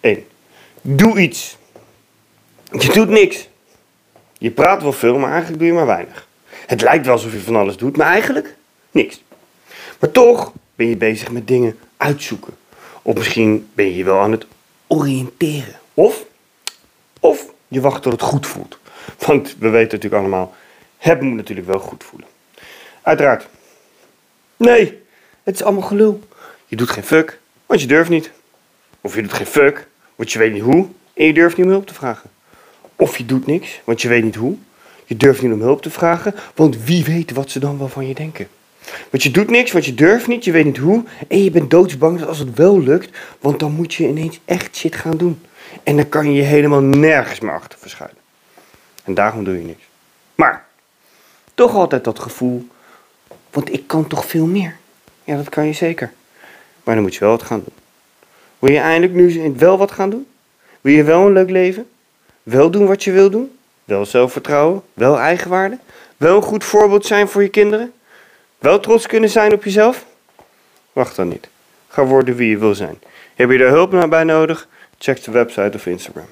1. Doe iets. Je doet niks. Je praat wel veel, maar eigenlijk doe je maar weinig. Het lijkt wel alsof je van alles doet, maar eigenlijk niks. Maar toch ben je bezig met dingen uitzoeken. Of misschien ben je wel aan het oriënteren. Of, of je wacht tot het goed voelt. Want we weten natuurlijk allemaal, het moet natuurlijk wel goed voelen. Uiteraard. Nee, het is allemaal gelul. Je doet geen fuck, want je durft niet. Of je doet geen fuck, want je weet niet hoe en je durft niet om hulp te vragen. Of je doet niks, want je weet niet hoe. Je durft niet om hulp te vragen, want wie weet wat ze dan wel van je denken. Want je doet niks, want je durft niet, je weet niet hoe. En je bent doodsbang dat als het wel lukt, want dan moet je ineens echt shit gaan doen. En dan kan je je helemaal nergens meer achter verschuilen. En daarom doe je niks. Maar, toch altijd dat gevoel, want ik kan toch veel meer. Ja, dat kan je zeker. Maar dan moet je wel wat gaan doen. Wil je eindelijk nu wel wat gaan doen? Wil je wel een leuk leven? Wel doen wat je wil doen? Wel zelfvertrouwen? Wel eigenwaarde? Wel een goed voorbeeld zijn voor je kinderen? Wel trots kunnen zijn op jezelf? Wacht dan niet. Ga worden wie je wil zijn. Heb je daar hulp bij nodig? Check de website of Instagram.